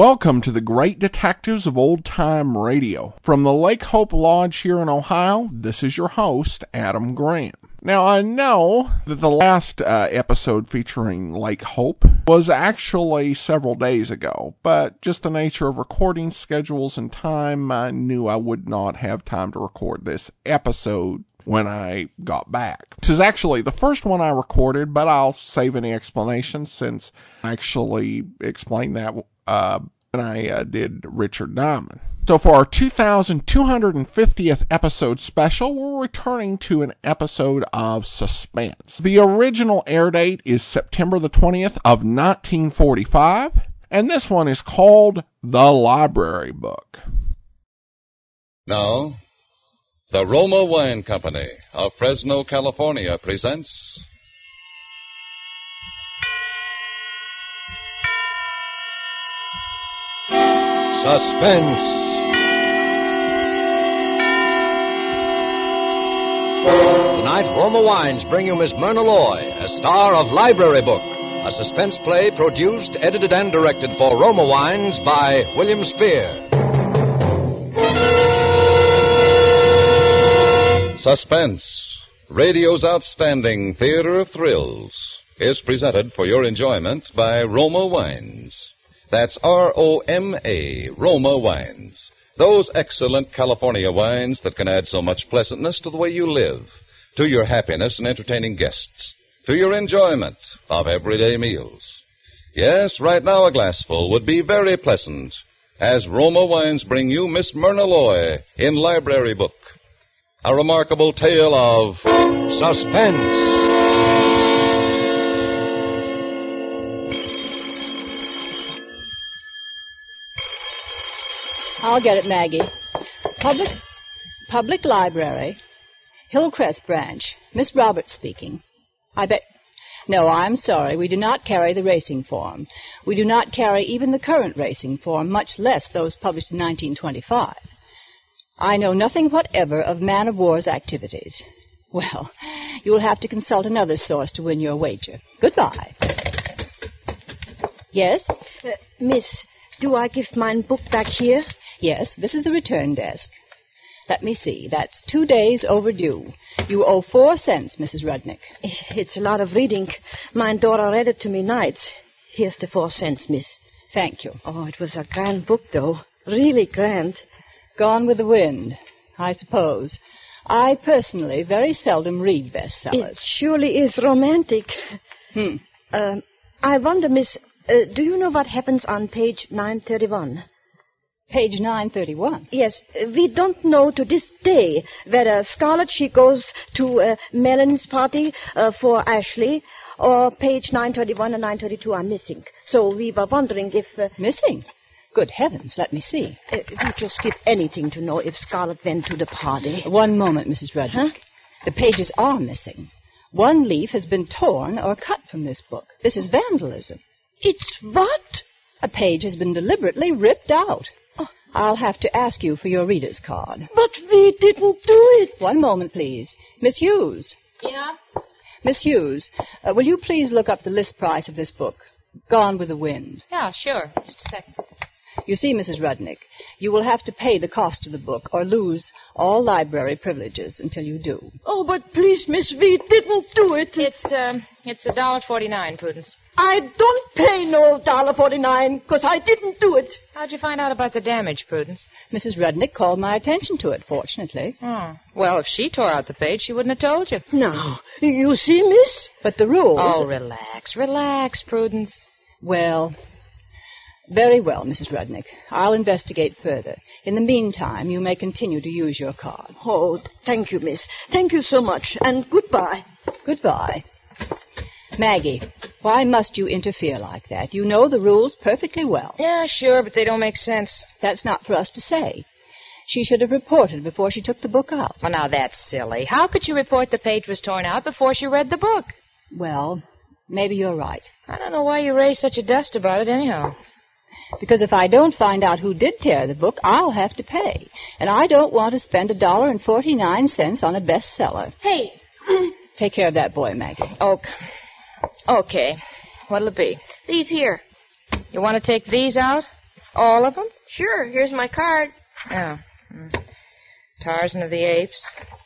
Welcome to the Great Detectives of Old Time Radio. From the Lake Hope Lodge here in Ohio, this is your host, Adam Graham. Now, I know that the last uh, episode featuring Lake Hope was actually several days ago, but just the nature of recording schedules and time, I knew I would not have time to record this episode when I got back. This is actually the first one I recorded, but I'll save any explanation since I actually explained that uh, when I uh, did Richard Diamond. So for our 2250th episode special, we're returning to an episode of Suspense. The original air date is September the 20th of 1945, and this one is called The Library Book. Now, the Roma Wine Company of Fresno, California presents Suspense. Tonight, Roma Wines bring you Miss Myrna Loy, a star of Library Book, a suspense play produced, edited, and directed for Roma Wines by William Spier. Suspense, radio's outstanding theater of thrills, is presented for your enjoyment by Roma Wines. That's R O M A, Roma Wines. Those excellent California wines that can add so much pleasantness to the way you live, to your happiness in entertaining guests, to your enjoyment of everyday meals. Yes, right now a glassful would be very pleasant as Roma Wines bring you Miss Myrna Loy in Library Book. A remarkable tale of Suspense. I'll get it, Maggie. Public, public library, Hillcrest branch. Miss Roberts speaking. I bet. No, I'm sorry. We do not carry the racing form. We do not carry even the current racing form, much less those published in 1925. I know nothing whatever of Man o' War's activities. Well, you'll have to consult another source to win your wager. Goodbye. Yes? Uh, miss, do I give mine book back here? Yes, this is the return desk. Let me see. That's two days overdue. You owe four cents, Mrs. Rudnick. It's a lot of reading. My daughter read it to me nights. Here's the four cents, miss. Thank you. Oh, it was a grand book, though. Really grand. Gone with the wind, I suppose. I personally very seldom read bestsellers. It surely is romantic. Hmm. Uh, I wonder, miss, uh, do you know what happens on page 931? Page 931. Yes, we don't know to this day whether Scarlett she goes to uh, Melon's party uh, for Ashley, or page 931 and 932 are missing. So we were wondering if. Uh, Missing? Good heavens, let me see. uh, we just give anything to know if Scarlett went to the party. One moment, Mrs. Rudnick. Huh? The pages are missing. One leaf has been torn or cut from this book. This is vandalism. It's what? A page has been deliberately ripped out. I'll have to ask you for your reader's card. But we didn't do it. One moment, please. Miss Hughes. Yeah? Miss Hughes, uh, will you please look up the list price of this book? Gone with the Wind. Yeah, sure. Just a second. You see, Mrs. Rudnick, you will have to pay the cost of the book or lose all library privileges until you do. Oh, but please, miss, we didn't do it. It's, um, it's a dollar forty-nine, Prudence. I don't pay no dollar forty-nine, because I didn't do it. How'd you find out about the damage, Prudence? Mrs. Rudnick called my attention to it, fortunately. Oh. Well, if she tore out the page, she wouldn't have told you. No. you see, miss? But the rules. Oh, relax, relax, Prudence. Well, very well, Mrs. Rudnick. I'll investigate further. In the meantime, you may continue to use your card. Oh, thank you, miss. Thank you so much, and goodbye. Goodbye. Maggie, why must you interfere like that? You know the rules perfectly well. Yeah, sure, but they don't make sense. That's not for us to say. She should have reported before she took the book out. Well, now that's silly. How could she report the page was torn out before she read the book? Well, maybe you're right. I don't know why you raise such a dust about it, anyhow. Because if I don't find out who did tear the book, I'll have to pay. And I don't want to spend a dollar and forty-nine cents on a bestseller. Hey. Take care of that boy, Maggie. Oh, okay. What'll it be? These here. You want to take these out? All of them? Sure, here's my card. Oh. mm. Tarzan of the Apes,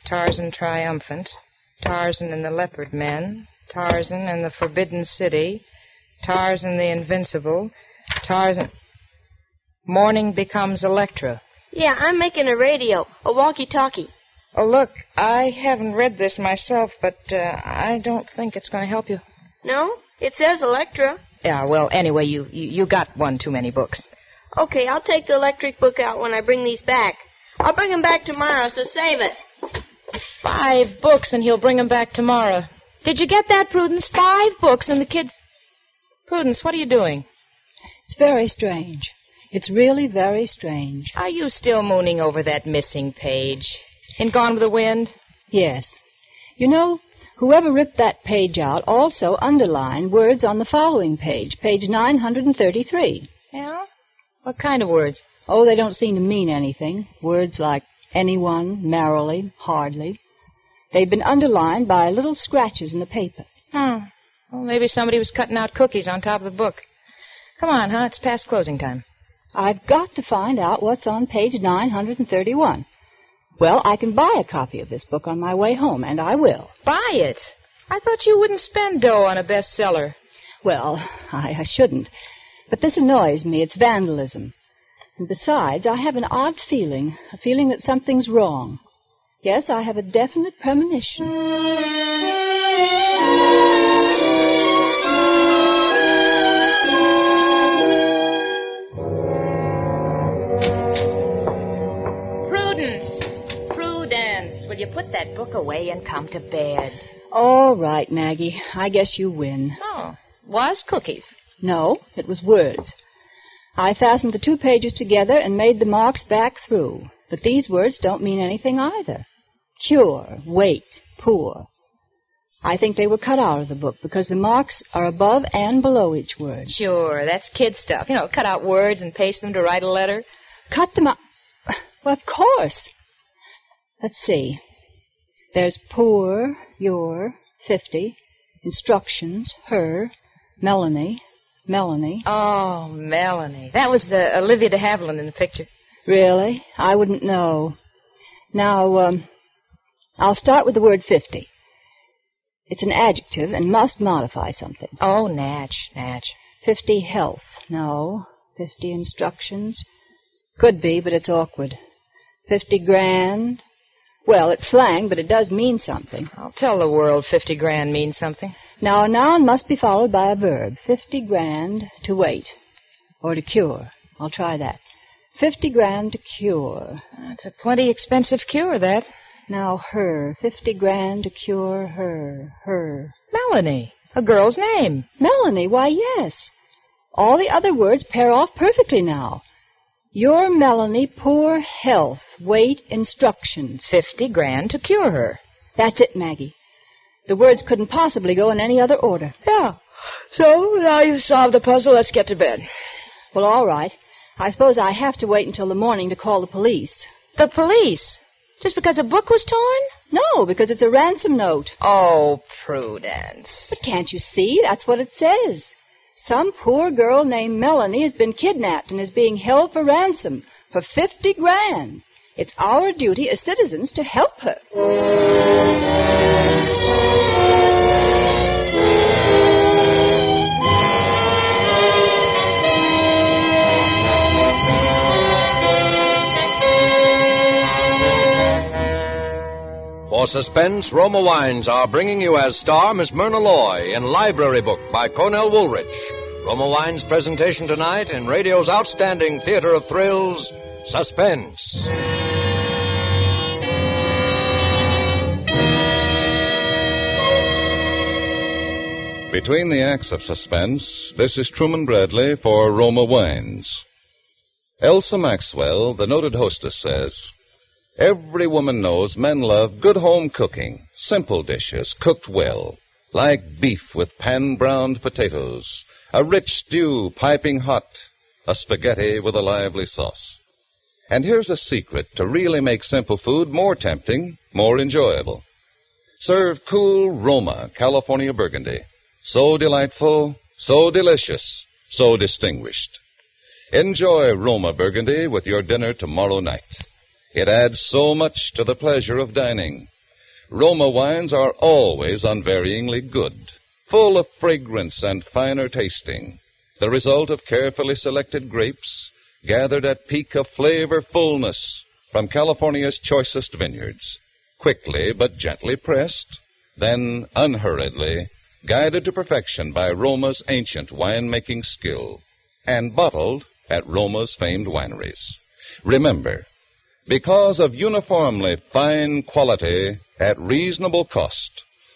Tarzan Triumphant, Tarzan and the Leopard Men, Tarzan and the Forbidden City, Tarzan the Invincible, Tarzan. Mourning becomes Electra. Yeah, I'm making a radio, a walkie-talkie. Oh, look, I haven't read this myself, but uh, I don't think it's going to help you. No? It says Electra. Yeah, well, anyway, you, you you got one too many books. Okay, I'll take the electric book out when I bring these back. I'll bring them back tomorrow, so save it. Five books, and he'll bring 'em back tomorrow. Did you get that, Prudence? Five books, and the kids. Prudence, what are you doing? It's very strange. It's really very strange. Are you still mooning over that missing page? In Gone with the Wind? Yes. You know, whoever ripped that page out also underlined words on the following page, page 933. Yeah? What kind of words? Oh, they don't seem to mean anything. Words like anyone, merrily, hardly. They've been underlined by little scratches in the paper. Hmm. Well, maybe somebody was cutting out cookies on top of the book. Come on, huh? It's past closing time. I've got to find out what's on page 931. Well, I can buy a copy of this book on my way home, and I will. Buy it. I thought you wouldn't spend dough on a bestseller. Well, I, I shouldn't. But this annoys me. It's vandalism. And besides, I have an odd feeling, a feeling that something's wrong. Yes, I have a definite premonition. Put that book away and come to bed? All right, Maggie. I guess you win. Oh, was cookies. No, it was words. I fastened the two pages together and made the marks back through. But these words don't mean anything either. Cure, wait, poor. I think they were cut out of the book because the marks are above and below each word. Sure, that's kid stuff. You know, cut out words and paste them to write a letter. Cut them out. Well, of course. Let's see. There's poor, your, fifty, instructions, her, Melanie, Melanie. Oh, Melanie. That was uh, Olivia de Havilland in the picture. Really? I wouldn't know. Now, um, I'll start with the word fifty. It's an adjective and must modify something. Oh, Natch, Natch. Fifty health. No. Fifty instructions. Could be, but it's awkward. Fifty grand. Well, it's slang, but it does mean something. I'll tell the world fifty grand means something. Now, a noun must be followed by a verb. Fifty grand to wait. Or to cure. I'll try that. Fifty grand to cure. That's a plenty expensive cure, that. Now, her. Fifty grand to cure her. Her. Melanie. A girl's name. Melanie, why, yes. All the other words pair off perfectly now. Your Melanie, poor health, wait instructions. Fifty grand to cure her. That's it, Maggie. The words couldn't possibly go in any other order. Yeah. So, now you've solved the puzzle, let's get to bed. Well, all right. I suppose I have to wait until the morning to call the police. The police? Just because a book was torn? No, because it's a ransom note. Oh, Prudence. But can't you see? That's what it says. Some poor girl named Melanie has been kidnapped and is being held for ransom for fifty grand. It's our duty as citizens to help her. For suspense, Roma Wines are bringing you as star Miss Myrna Loy in Library Book by Cornell Woolrich. Roma Wines' presentation tonight in radio's outstanding theater of thrills, Suspense. Between the acts of suspense, this is Truman Bradley for Roma Wines. Elsa Maxwell, the noted hostess, says, Every woman knows men love good home cooking, simple dishes cooked well, like beef with pan-browned potatoes, a rich stew piping hot, a spaghetti with a lively sauce. And here's a secret to really make simple food more tempting, more enjoyable. Serve cool Roma California Burgundy. So delightful, so delicious, so distinguished. Enjoy Roma Burgundy with your dinner tomorrow night. It adds so much to the pleasure of dining. Roma wines are always unvaryingly good, full of fragrance and finer tasting, the result of carefully selected grapes gathered at peak of flavor fullness from California's choicest vineyards, quickly but gently pressed, then unhurriedly guided to perfection by Roma's ancient winemaking skill, and bottled at Roma's famed wineries. Remember, because of uniformly fine quality at reasonable cost,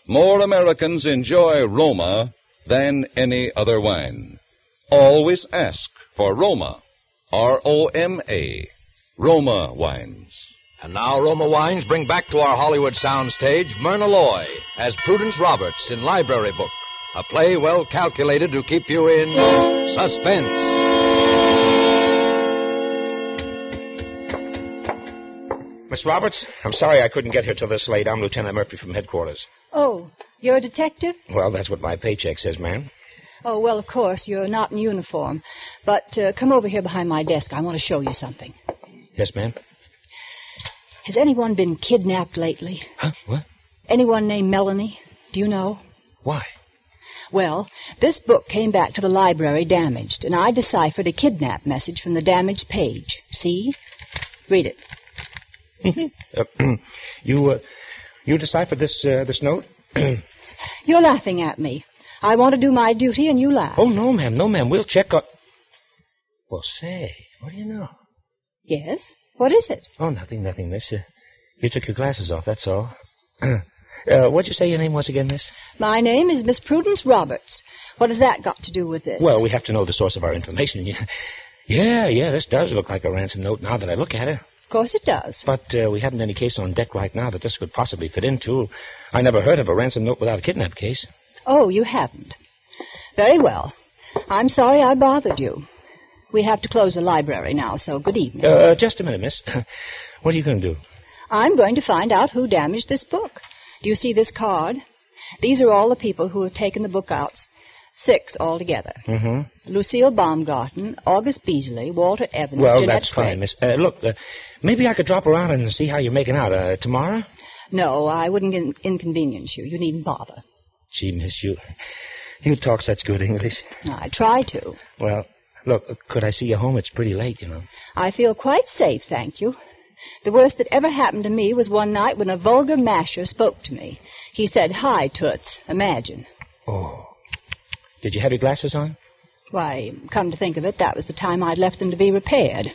more Americans enjoy Roma than any other wine. Always ask for Roma, R-O-M-A, Roma wines. And now Roma Wines bring back to our Hollywood soundstage Myrna Loy as Prudence Roberts in Library Book, a play well calculated to keep you in suspense. Miss Roberts, I'm sorry I couldn't get here till this late. I'm Lieutenant Murphy from headquarters. Oh, you're a detective? Well, that's what my paycheck says, ma'am. Oh, well, of course, you're not in uniform. But uh, come over here behind my desk. I want to show you something. Yes, ma'am. Has anyone been kidnapped lately? Huh? What? Anyone named Melanie? Do you know? Why? Well, this book came back to the library damaged, and I deciphered a kidnap message from the damaged page. See? Read it. You, uh, you deciphered this, uh, this note? You're laughing at me. I want to do my duty, and you laugh. oh, no, ma'am, no, ma'am. We'll check on... Well, say, what do you know? Yes? What is it? Oh, nothing, nothing, miss. Uh, you took your glasses off, that's all. uh, what'd you say your name was again, miss? My name is Miss Prudence Roberts. What has that got to do with this? Well, we have to know the source of our information. Yeah, yeah this does look like a ransom note now that I look at it. Of course it does. But uh, we haven't any case on deck right now that this could possibly fit into. I never heard of a ransom note without a kidnap case. Oh, you haven't. Very well. I'm sorry I bothered you. We have to close the library now, so good evening. Uh, just a minute, miss. what are you going to do? I'm going to find out who damaged this book. Do you see this card? These are all the people who have taken the book out. Six altogether. Mm-hmm. Lucille Baumgarten, August Beasley, Walter Evans, Well, Jeanette that's fine, miss. Uh, look, uh, maybe I could drop around and see how you're making out. Uh, tomorrow? No, I wouldn't in- inconvenience you. You needn't bother. Gee, miss, you... You talk such good English. I try to. Well, look, could I see you home? It's pretty late, you know. I feel quite safe, thank you. The worst that ever happened to me was one night when a vulgar masher spoke to me. He said, Hi, Toots. Imagine. Oh. Did you have your glasses on? Why, come to think of it, that was the time I'd left them to be repaired.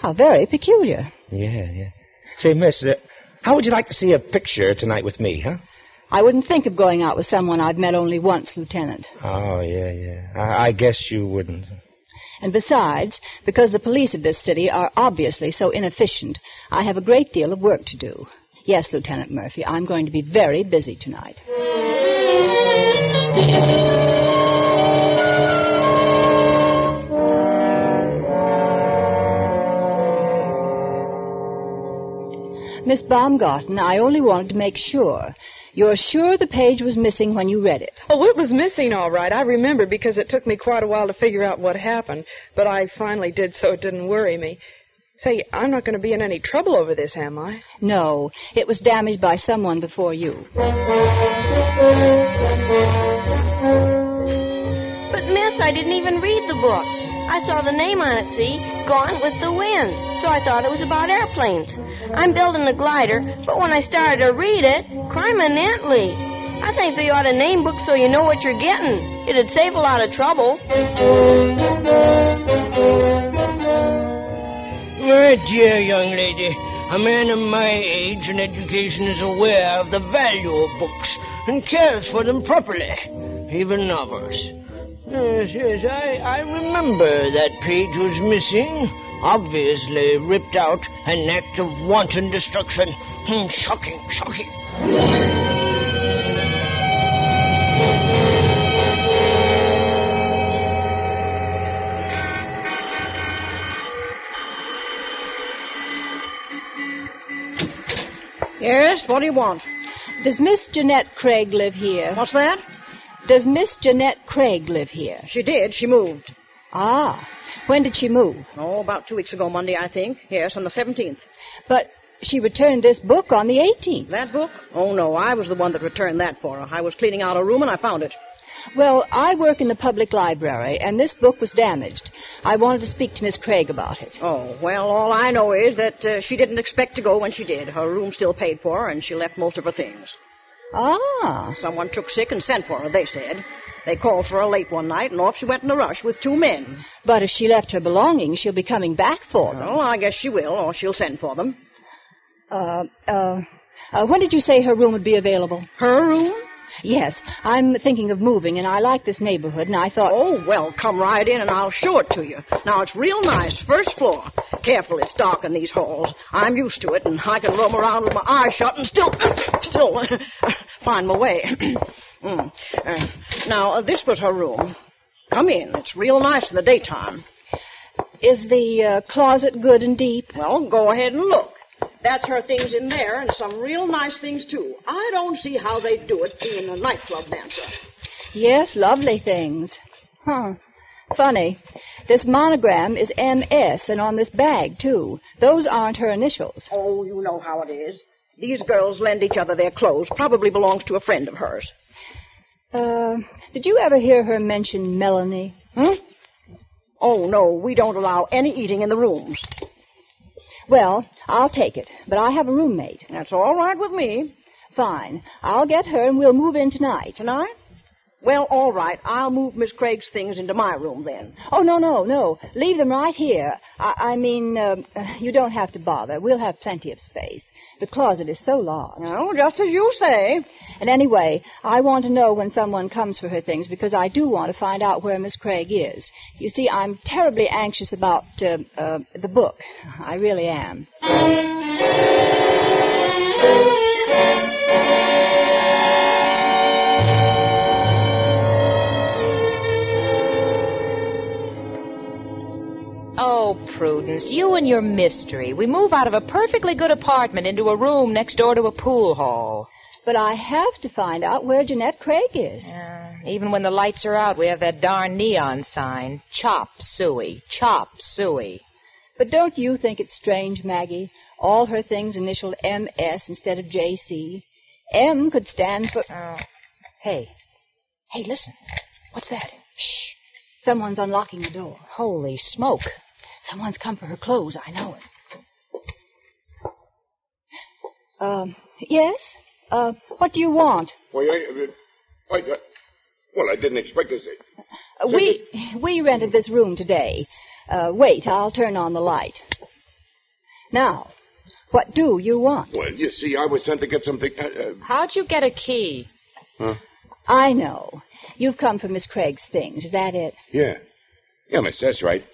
How very peculiar. Yeah, yeah. Say, miss, uh, how would you like to see a picture tonight with me, huh? I wouldn't think of going out with someone I've met only once, Lieutenant. Oh, yeah, yeah. I, I guess you wouldn't. And besides, because the police of this city are obviously so inefficient, I have a great deal of work to do. Yes, Lieutenant Murphy, I'm going to be very busy tonight. Miss Baumgarten, I only wanted to make sure. You're sure the page was missing when you read it? Oh, it was missing all right. I remember because it took me quite a while to figure out what happened, but I finally did so it didn't worry me. Say, I'm not going to be in any trouble over this, am I? No, it was damaged by someone before you. But, miss, I didn't even read the book. I saw the name on it, see? Gone with the Wind. So I thought it was about airplanes. I'm building a glider, but when I started to read it, crime eminently. I think they ought to name books so you know what you're getting. It'd save a lot of trouble. My dear young lady, a man of my age and education is aware of the value of books and cares for them properly, even novels. Yes, yes, I, I remember that page was missing. Obviously ripped out, an act of wanton destruction. Hmm, shocking, shocking. Yes, what do you want? Does Miss Jeanette Craig live here? What's that? Does Miss Jeanette Craig live here? She did. She moved. Ah. When did she move? Oh, about two weeks ago, Monday, I think. Yes, on the 17th. But she returned this book on the 18th. That book? Oh, no, I was the one that returned that for her. I was cleaning out a room and I found it. Well, I work in the public library, and this book was damaged. I wanted to speak to Miss Craig about it. Oh, well, all I know is that uh, she didn't expect to go when she did. Her room still paid for and she left most of her things. Ah. Someone took sick and sent for her, they said. They called for her late one night, and off she went in a rush with two men. But if she left her belongings, she'll be coming back for them. Well, I guess she will, or she'll send for them. Uh, uh, uh, when did you say her room would be available? Her room? Yes, I'm thinking of moving, and I like this neighborhood, and I thought. Oh, well, come right in, and I'll show it to you. Now, it's real nice, first floor. Careful, it's dark in these halls. I'm used to it, and I can roam around with my eyes shut and still, still find my way. mm. uh, now, uh, this was her room. Come in. It's real nice in the daytime. Is the uh, closet good and deep? Well, go ahead and look. That's her things in there, and some real nice things, too. I don't see how they do it, being a nightclub dancer. Yes, lovely things. Huh. Funny. This monogram is MS, and on this bag, too. Those aren't her initials. Oh, you know how it is. These girls lend each other their clothes. Probably belongs to a friend of hers. Uh, did you ever hear her mention Melanie? Hmm? Oh, no, we don't allow any eating in the rooms. Well, I'll take it, but I have a roommate. That's all right with me. Fine. I'll get her and we'll move in tonight. Tonight? Well, all right. I'll move Miss Craig's things into my room then. Oh, no, no, no. Leave them right here. I, I mean, uh, you don't have to bother. We'll have plenty of space. The closet is so large. Oh, just as you say. And anyway, I want to know when someone comes for her things because I do want to find out where Miss Craig is. You see, I'm terribly anxious about uh, uh, the book. I really am. Oh, Prudence, you and your mystery. We move out of a perfectly good apartment into a room next door to a pool hall. But I have to find out where Jeanette Craig is. Uh, even when the lights are out, we have that darn neon sign. Chop suey. Chop suey. But don't you think it's strange, Maggie? All her things initialed MS instead of JC. M could stand for. Oh. Hey. Hey, listen. What's that? Shh. Someone's unlocking the door. Holy smoke. Someone's come for her clothes. I know it. Um, yes? Uh, what do you want? Well, I, uh, I, uh, well, I didn't expect to see. Uh, we we rented this room today. Uh, wait, I'll turn on the light. Now, what do you want? Well, you see, I was sent to get something. Uh, uh, How'd you get a key? huh? I know. You've come for Miss Craig's things. Is that it? Yeah. Yeah, miss, that's right.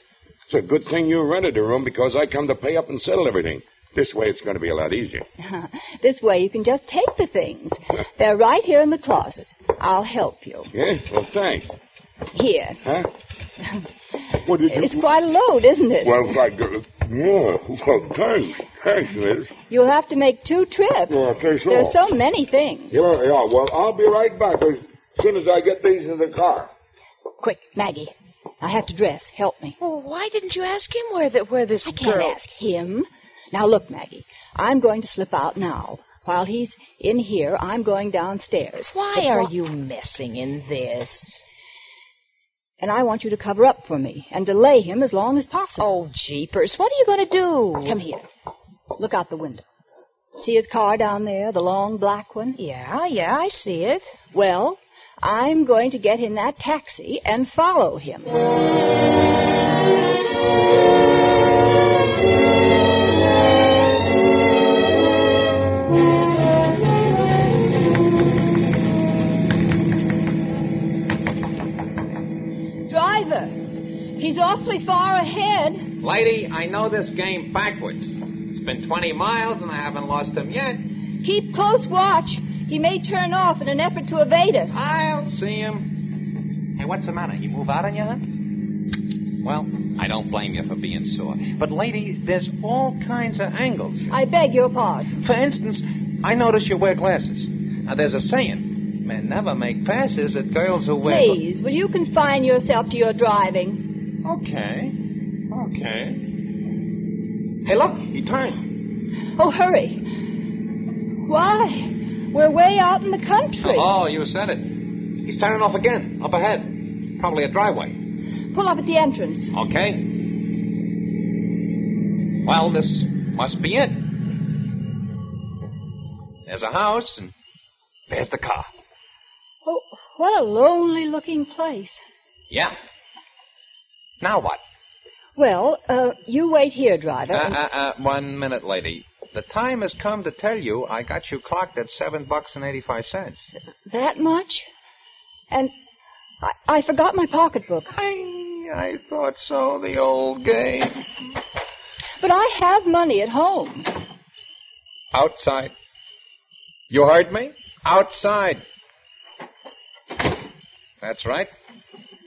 It's a good thing you rented a room because I come to pay up and settle everything. This way it's going to be a lot easier. this way you can just take the things. They're right here in the closet. I'll help you. Yeah? Well, thanks. Here. Huh? What did you... It's quite a load, isn't it? Well, I, uh, yeah, well, thanks. Thanks, miss. You'll have to make two trips. Yeah, I think so. There's so many things. Yeah, yeah, well, I'll be right back as soon as I get these in the car. Quick, Maggie. I have to dress. Help me. Well, why didn't you ask him where the, where this I can't girl... ask him. Now look, Maggie. I'm going to slip out now. While he's in here, I'm going downstairs. Why are you messing in this? And I want you to cover up for me and delay him as long as possible. Oh, jeepers. What are you going to do? Come here. Look out the window. See his car down there, the long black one? Yeah, yeah, I see it. Well, I'm going to get in that taxi and follow him. Driver, he's awfully far ahead. Lady, I know this game backwards. It's been 20 miles and I haven't lost him yet. Keep close watch. He may turn off in an effort to evade us. I'll see him. Hey, what's the matter? You move out on your hunt? Well, I don't blame you for being sore. But, lady, there's all kinds of angles. I beg your pardon. For instance, I notice you wear glasses. Now, there's a saying men never make passes at girls who wear. Please, will you confine yourself to your driving? Okay. Okay. Hey, look, he turned. Oh, hurry. Why? We're way out in the country. Oh, you said it. He's turning off again, up ahead. Probably a driveway. Pull up at the entrance. Okay. Well, this must be it. There's a house, and there's the car. Oh, what a lonely looking place. Yeah. Now what? Well, uh, you wait here, driver. Uh, and- uh, uh, one minute, lady. The time has come to tell you I got you clocked at seven bucks and eighty-five cents. That much? And I, I forgot my pocketbook. I, I thought so, the old game. But I have money at home. Outside. You heard me? Outside. That's right.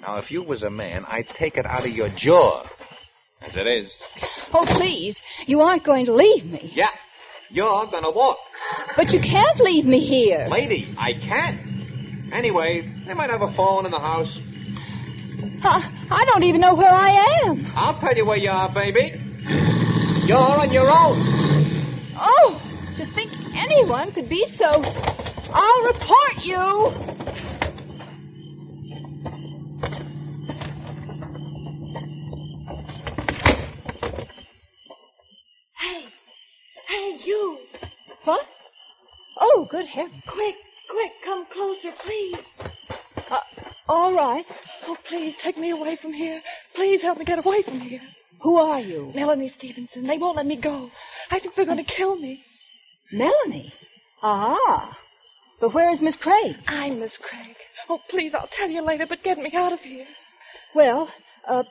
Now, if you was a man, I'd take it out of your jaw. As it is. Oh, please. You aren't going to leave me. Yeah. You're gonna walk. But you can't leave me here. Lady, I can't. Anyway, they might have a phone in the house. I, I don't even know where I am. I'll tell you where you are, baby. You're on your own. Oh, to think anyone could be so. I'll report you. Good heavens. Quick, quick, come closer, please. Uh, all right. Oh, please, take me away from here. Please help me get away from here. Who are you? Melanie Stevenson. They won't let me go. I think they're going to kill me. Melanie. Ah. But where is Miss Craig? I'm Miss Craig. Oh, please, I'll tell you later, but get me out of here. Well, uh,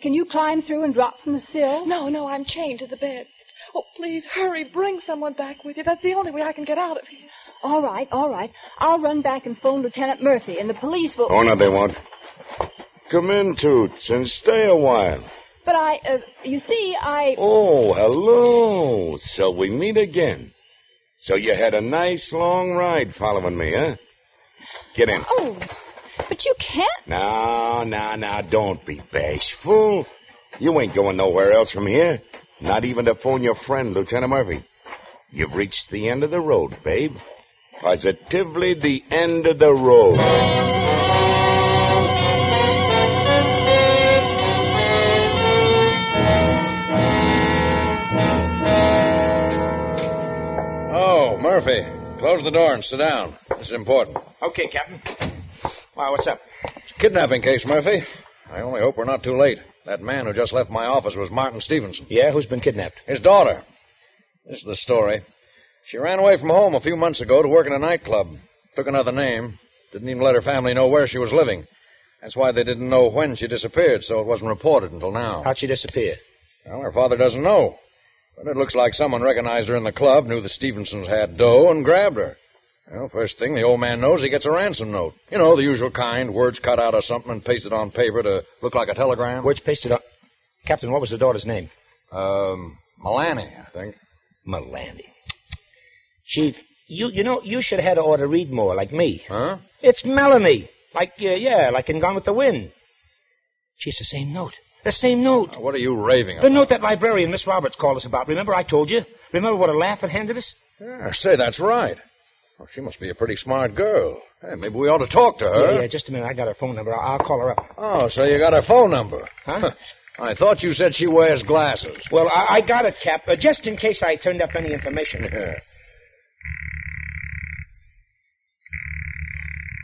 can you climb through and drop from the sill? No, no, I'm chained to the bed. Oh, please, hurry, bring someone back with you. That's the only way I can get out of here. All right, all right. I'll run back and phone Lieutenant Murphy, and the police will. Oh, no, they won't. Come in, Toots, and stay a while. But I, uh, you see, I. Oh, hello. So we meet again. So you had a nice long ride following me, huh? Get in. Oh, but you can't. No, no, no, don't be bashful. You ain't going nowhere else from here. Not even to phone your friend, Lieutenant Murphy. You've reached the end of the road, babe. Positively the end of the road. Oh, Murphy. Close the door and sit down. This is important. Okay, Captain. Why, what's up? It's a kidnapping case, Murphy. I only hope we're not too late. That man who just left my office was Martin Stevenson. Yeah, who's been kidnapped? His daughter. This is the story. She ran away from home a few months ago to work in a nightclub. Took another name. Didn't even let her family know where she was living. That's why they didn't know when she disappeared, so it wasn't reported until now. How'd she disappear? Well, her father doesn't know. But it looks like someone recognized her in the club, knew the Stevensons had dough, and grabbed her. Well, first thing the old man knows, he gets a ransom note. You know, the usual kind, words cut out of something and pasted on paper to look like a telegram. Words pasted on. Captain, what was the daughter's name? Um, Milani, I think. Milani. Chief, you you know you should have had her ought to read more, like me. Huh? It's Melanie, like uh, yeah, like in Gone with the Wind. She's the same note. The same note. Now, what are you raving about? The note that librarian Miss Roberts called us about. Remember I told you? Remember what a laugh it handed us? Yeah, say, that's right. Well, she must be a pretty smart girl. Hey, maybe we ought to talk to her. Yeah, yeah. Just a minute. I got her phone number. I'll, I'll call her up. Oh, so you got her phone number. Huh? I thought you said she wears glasses. Well, I, I got it, Cap. Uh, just in case I turned up any information. Yeah.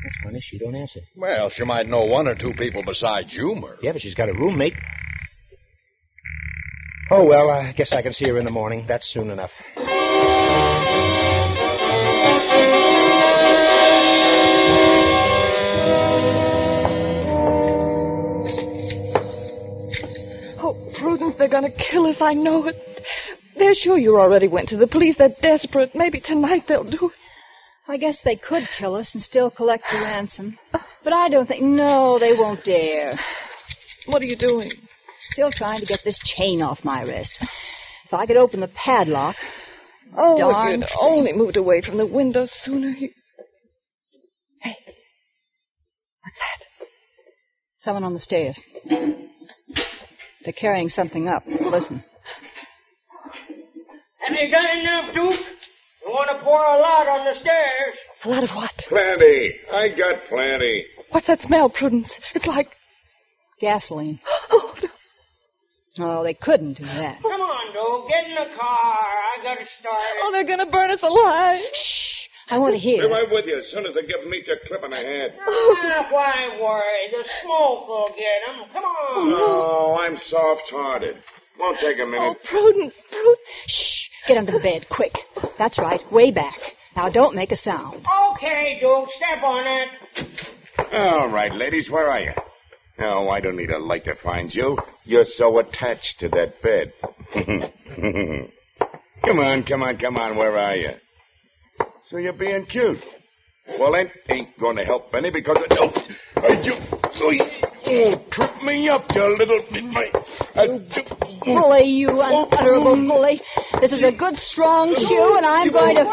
That's funny. She don't answer. Well, she might know one or two people besides you, Murphy. Yeah, but she's got a roommate. Oh, well, I guess I can see her in the morning. That's soon enough. Oh, Prudence, they're going to kill us. I know it. They're sure you already went to the police. They're desperate. Maybe tonight they'll do it. I guess they could kill us and still collect the ransom. But I don't think. No, they won't dare. What are you doing? Still trying to get this chain off my wrist. If I could open the padlock. Oh, Darn if you'd thing. only moved away from the window sooner. You... Hey, what's that? Someone on the stairs. They're carrying something up. Listen. Have you got enough, Duke? You want to pour a lot on the stairs? A lot of what? Plenty. I got plenty. What's that smell, Prudence? It's like. Gasoline. Oh, no. Oh, they couldn't do that. Come on, Duke. Get in the car. I got to start oh, they're going to burn us alive. Shh. I want to hear. Be hear. right with you as soon as I give Meach a clip in the head. Ah, why worry? The smoke will get get 'em. Come on. Oh, I'm soft-hearted. Won't take a minute. Oh, Prudence, Prudence. Shh. Get under the bed, quick. That's right, way back. Now don't make a sound. Okay, Duke. Step on it. All right, ladies, where are you? Oh, I don't need a light to find you. You're so attached to that bed. come on, come on, come on. Where are you? So you're being cute. Well, that ain't going to help any because it don't. Oh, I you, so oh, you, oh, trip me up, you little bit. My, I, Bully, you unutterable bully. This is a good, strong shoe, and I'm going to.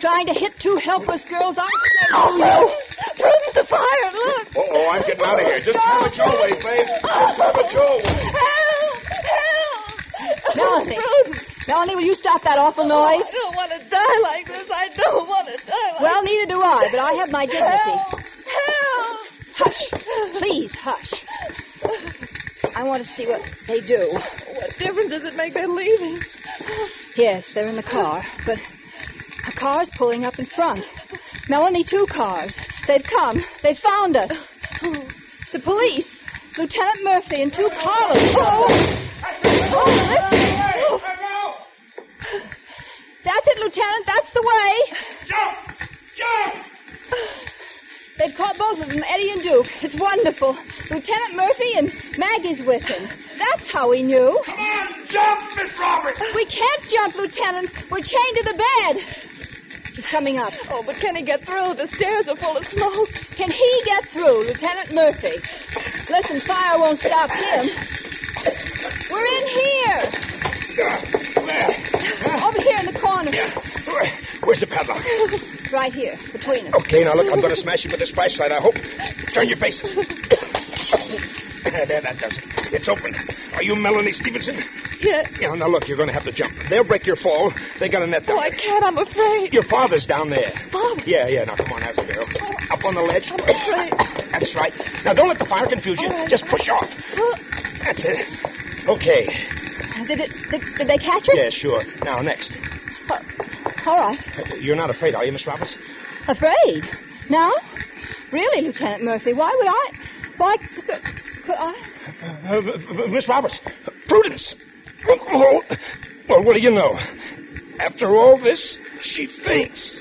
Trying to hit two helpless girls. I'm. Oh, no. Prudence, the fire, look. Oh, oh, I'm getting out of here. Just have it your way, babe. Just have it your way. Help! Help! Melanie. Prudence. Melanie, will you stop that awful oh, noise? I don't want to die like this. I don't want to die like Well, neither do I, but I have my dignity. Help! Help! Hush. Please, hush. I want to see what they do. What difference does it make they're leaving? Yes, they're in the car, but a car's pulling up in front. Melanie, two cars. They've come. They've found us. The police. Lieutenant Murphy and two Carlos. Oh, oh listen. Oh. That's it, Lieutenant. That's the way. Jump! Jump! They've caught both of them, Eddie and Duke. It's wonderful. Lieutenant Murphy and Maggie's with him. That's how we knew. Come on, jump, Miss Roberts! We can't jump, Lieutenant. We're chained to the bed. He's coming up. Oh, but can he get through? The stairs are full of smoke. Can he get through, Lieutenant Murphy? Listen, fire won't stop him. We're in here. Over here in the corner. Where's the padlock? Right here, between us. Okay, now look, I'm going to smash you with this flashlight, I hope. Turn your face. there, that does it. It's open. Are you Melanie Stevenson? Yeah. Yeah, now look, you're going to have to jump. They'll break your fall. They got a net down Oh, I can't. I'm afraid. Your father's down there. Father? Yeah, yeah, now come on, that's the girl. Oh. Up on the ledge. I'm afraid. That's right. Now don't let the fire confuse you. Right. Just push off. Oh. That's it. Okay. Did it? Did, did they catch her? Yeah, sure. Now, next. Uh, all right. You're not afraid, are you, Miss Roberts? Afraid? No? Really, Lieutenant Murphy? Why would I? Why could, could I? Uh, v- v- Miss Roberts, Prudence. Oh, well, what do you know? After all this, she faints.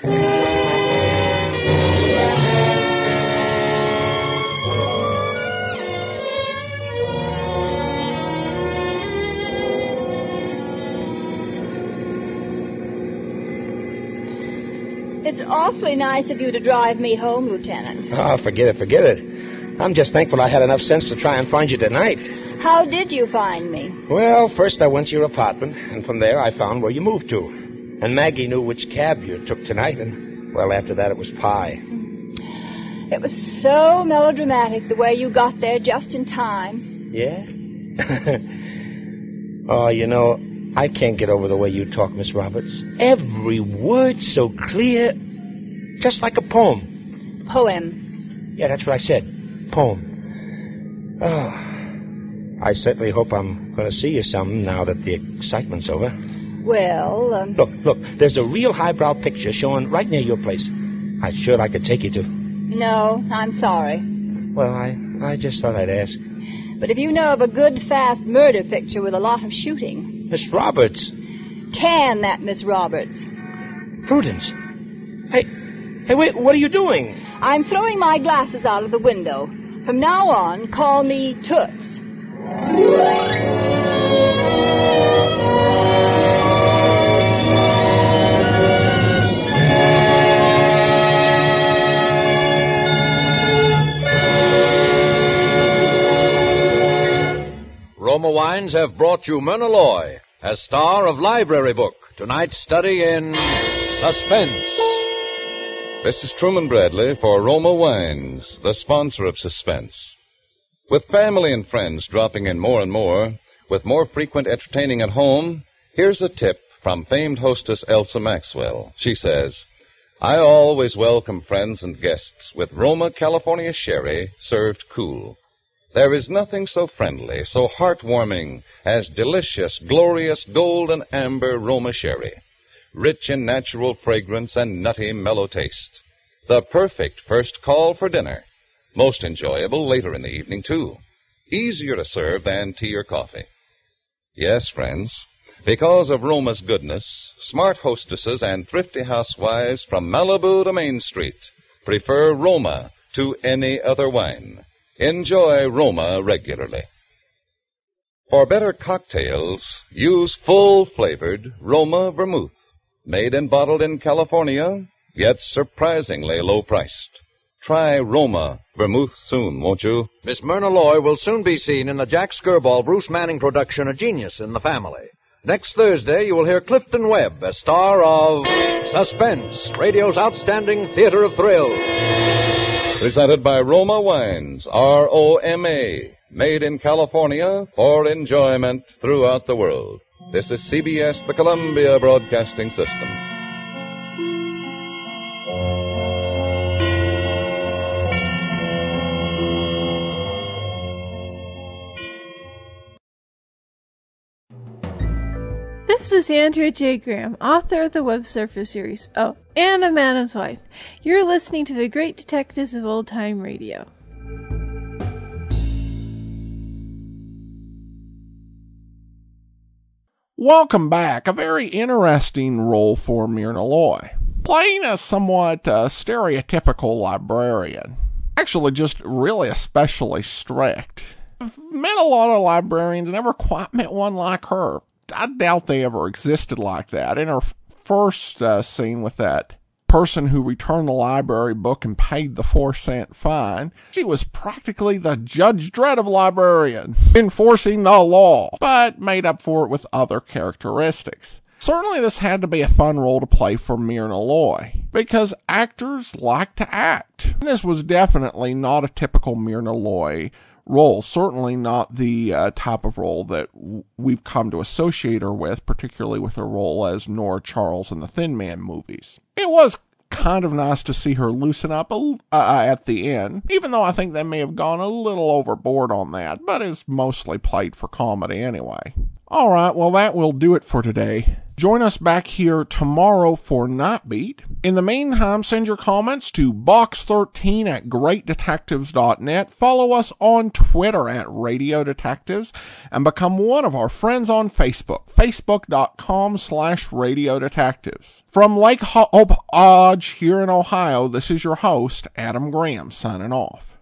It's awfully nice of you to drive me home, Lieutenant. Oh, forget it, forget it. I'm just thankful I had enough sense to try and find you tonight. How did you find me? Well, first I went to your apartment, and from there I found where you moved to. And Maggie knew which cab you took tonight, and, well, after that it was pie. It was so melodramatic the way you got there just in time. Yeah? oh, you know, I can't get over the way you talk, Miss Roberts. Every word so clear, just like a poem. Poem. Yeah, that's what I said. Poem. Oh, I certainly hope I'm going to see you some now that the excitement's over. Well, um, Look, look, there's a real highbrow picture showing right near your place. I'd sure I could take you to. no, I'm sorry. Well, I, I just thought I'd ask. But if you know of a good, fast murder picture with a lot of shooting, Miss Roberts. can that Miss Roberts? Prudence. Hey, hey, wait, what are you doing? I'm throwing my glasses out of the window. From now on, call me Toots. Roma Wines have brought you Myrna Loy as star of Library Book, tonight's study in suspense. This is Truman Bradley for Roma Wines, the sponsor of Suspense. With family and friends dropping in more and more, with more frequent entertaining at home, here's a tip from famed hostess Elsa Maxwell. She says, I always welcome friends and guests with Roma California sherry served cool. There is nothing so friendly, so heartwarming as delicious, glorious golden amber Roma sherry, rich in natural fragrance and nutty mellow taste. The perfect first call for dinner. Most enjoyable later in the evening, too. Easier to serve than tea or coffee. Yes, friends, because of Roma's goodness, smart hostesses and thrifty housewives from Malibu to Main Street prefer Roma to any other wine. Enjoy Roma regularly. For better cocktails, use full flavored Roma vermouth, made and bottled in California, yet surprisingly low priced. Try Roma vermouth soon, won't you? Miss Myrna Loy will soon be seen in the Jack Skirball Bruce Manning production, A Genius in the Family. Next Thursday, you will hear Clifton Webb a star of Suspense, radio's outstanding theater of thrills. Presented by Roma Wines, R O M A, made in California for enjoyment throughout the world. This is CBS, the Columbia Broadcasting System. This is Andrea J. Graham, author of the Web Surfer series. Oh, and a Madam's Wife. You're listening to the Great Detectives of Old Time Radio. Welcome back. A very interesting role for Myrna Loy. Playing a somewhat uh, stereotypical librarian. Actually, just really especially strict. I've met a lot of librarians, never quite met one like her. I doubt they ever existed like that. In her first uh, scene with that person who returned the library book and paid the four cent fine, she was practically the Judge Dredd of librarians, enforcing the law, but made up for it with other characteristics. Certainly, this had to be a fun role to play for Myrna Loy, because actors like to act. And this was definitely not a typical Myrna Loy role, certainly not the uh, type of role that w- we've come to associate her with, particularly with her role as Nora Charles in the Thin Man movies. It was kind of nice to see her loosen up a, uh, at the end, even though I think they may have gone a little overboard on that, but it's mostly played for comedy anyway. All right, well, that will do it for today. Join us back here tomorrow for Night Beat. In the meantime, send your comments to box13 at greatdetectives.net. Follow us on Twitter at Radio Detectives and become one of our friends on Facebook, facebook.com slash Radio Detectives. From Lake Hope Lodge oh, here in Ohio, this is your host, Adam Graham, signing off.